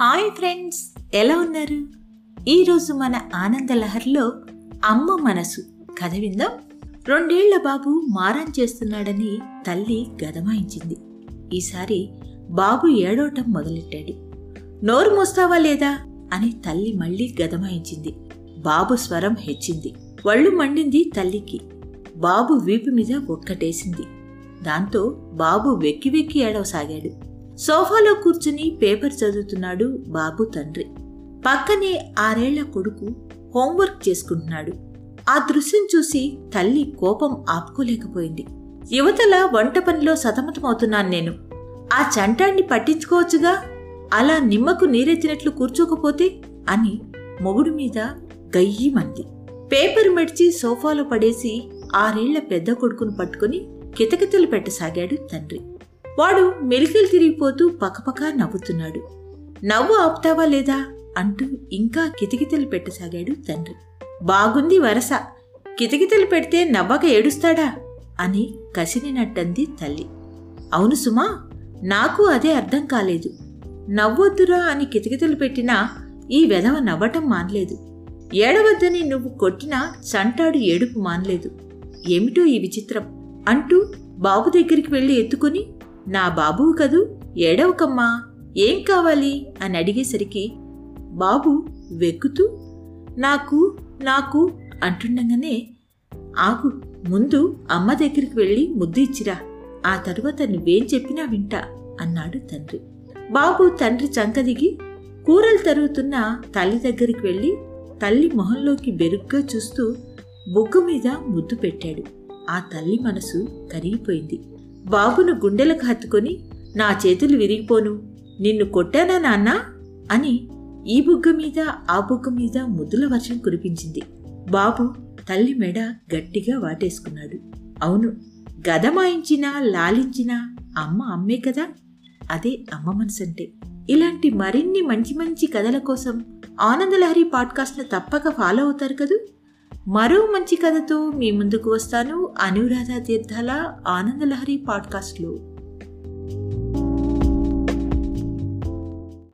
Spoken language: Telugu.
హాయ్ ఫ్రెండ్స్ ఎలా ఉన్నారు? ఈరోజు మన ఆనందలహర్లో అమ్మ మనసు కథ విందాం. రెండేళ్ళ బాబు మారం చేస్తున్నాడని తల్లి గదమాయించింది. ఈసారి బాబు ఏడవటం మొదలెట్టాడు. నోరు మూస్తావా లేదా? అని తల్లి మళ్ళీ గదమాయించింది. బాబు స్వరం హెచ్చింది. వళ్ళు మండింది తల్లికి. బాబు వీపు మీద ఒక్కటేసింది. దాంతో బాబు వెక్కి వెక్కి ఏడవసాగాడు. సోఫాలో కూర్చుని పేపర్ చదువుతున్నాడు బాబు తండ్రి. పక్కనే ఆరేళ్ళ కొడుకు హోంవర్క్ చేసుకుంటున్నాడు. ఆ దృశ్యం చూసి తల్లి కోపం ఆపుకోలేకపోయింది. యువతల వంట పనిలో సతమతమవుతున్నాను నేను. ఆ చంటాన్ని పట్టించుకోవచ్చుగా? అలా నిమ్మకు నీరెత్తినట్లు కూర్చోకపోతే? అని మొగుడు మీద గయ్యిమంది పేపర్ మెడిచి సోఫాలో పడేసి ఆరేళ్ళ పెద్ద కొడుకును పట్టుకుని కితకితలు పెట్టసాగాడు తండ్రి. వాడు మెలికలు తిరిగిపోతూ పకపక నవ్వుతున్నాడు. నవ్వు ఆపుతావా లేదా అంటూ ఇంకా కితకితలు పెట్టసాగాడు తండ్రి. బాగుంది వరస. కితకితలు పెడితే నవ్వక ఏడుస్తాడా? అని కసినినట్టంది తల్లి. అవును సుమా నాకు అదే అర్థం కాలేదు. నవ్వొద్దురా అని కితకితలు పెట్టినా ఈ వెధవ నవ్వటం మానలేదు. ఏడవద్దని నువ్వు కొట్టినా చంటాడు ఏడుపు మానలేదు. ఏమిటో ఈ విచిత్రం అంటూ బాబు దగ్గరికి వెళ్ళి ఎత్తుకుని నా బాబువు కదూ? ఏడవకమ్మా ఏం కావాలి? అని అడిగేసరికి బాబు వెక్కుతూ నాకు నాకు అంటుండగానే ఆగు ముందు అమ్మ దగ్గరికి వెళ్ళి ముద్దు ఇచ్చిరా. ఆ తరువాత నువ్వేం చెప్పినా వింటా అన్నాడు తండ్రి. బాబు తండ్రి చంకదిగి కూరలు తరుగుతున్న తల్లి దగ్గరికి వెళ్ళి తల్లి మొహంలోకి బెరుగ్గా చూస్తూ బొగ్గు మీద ముద్దు పెట్టాడు. ఆ తల్లి మనసు కరిగిపోయింది. బాబును గుండెలకు హత్తుకొని నా చేతులు విరిగిపోను నిన్ను కొట్టానా నాన్నా? అని ఈ బుగ్గ మీద ఆ బుగ్గ మీద ముద్దుల వర్షం కురిపించింది. బాబు తల్లి మెడ గట్టిగా వాటేసుకున్నాడు. అవును గదమాయించినా లాలించినా అమ్మ అమ్మే కదా? అదే అమ్మ మనసంటే. ఇలాంటి మరిన్ని మంచి మంచి కథల కోసం ఆనందలహరి పాడ్కాస్ట్ను తప్పక ఫాలో అవుతారు కదూ? మరో మంచి కథతో మీ ముందుకు వస్తాను. అనురాధ తీర్థాల ఆనందలహరి పాడ్కాస్ట్లో.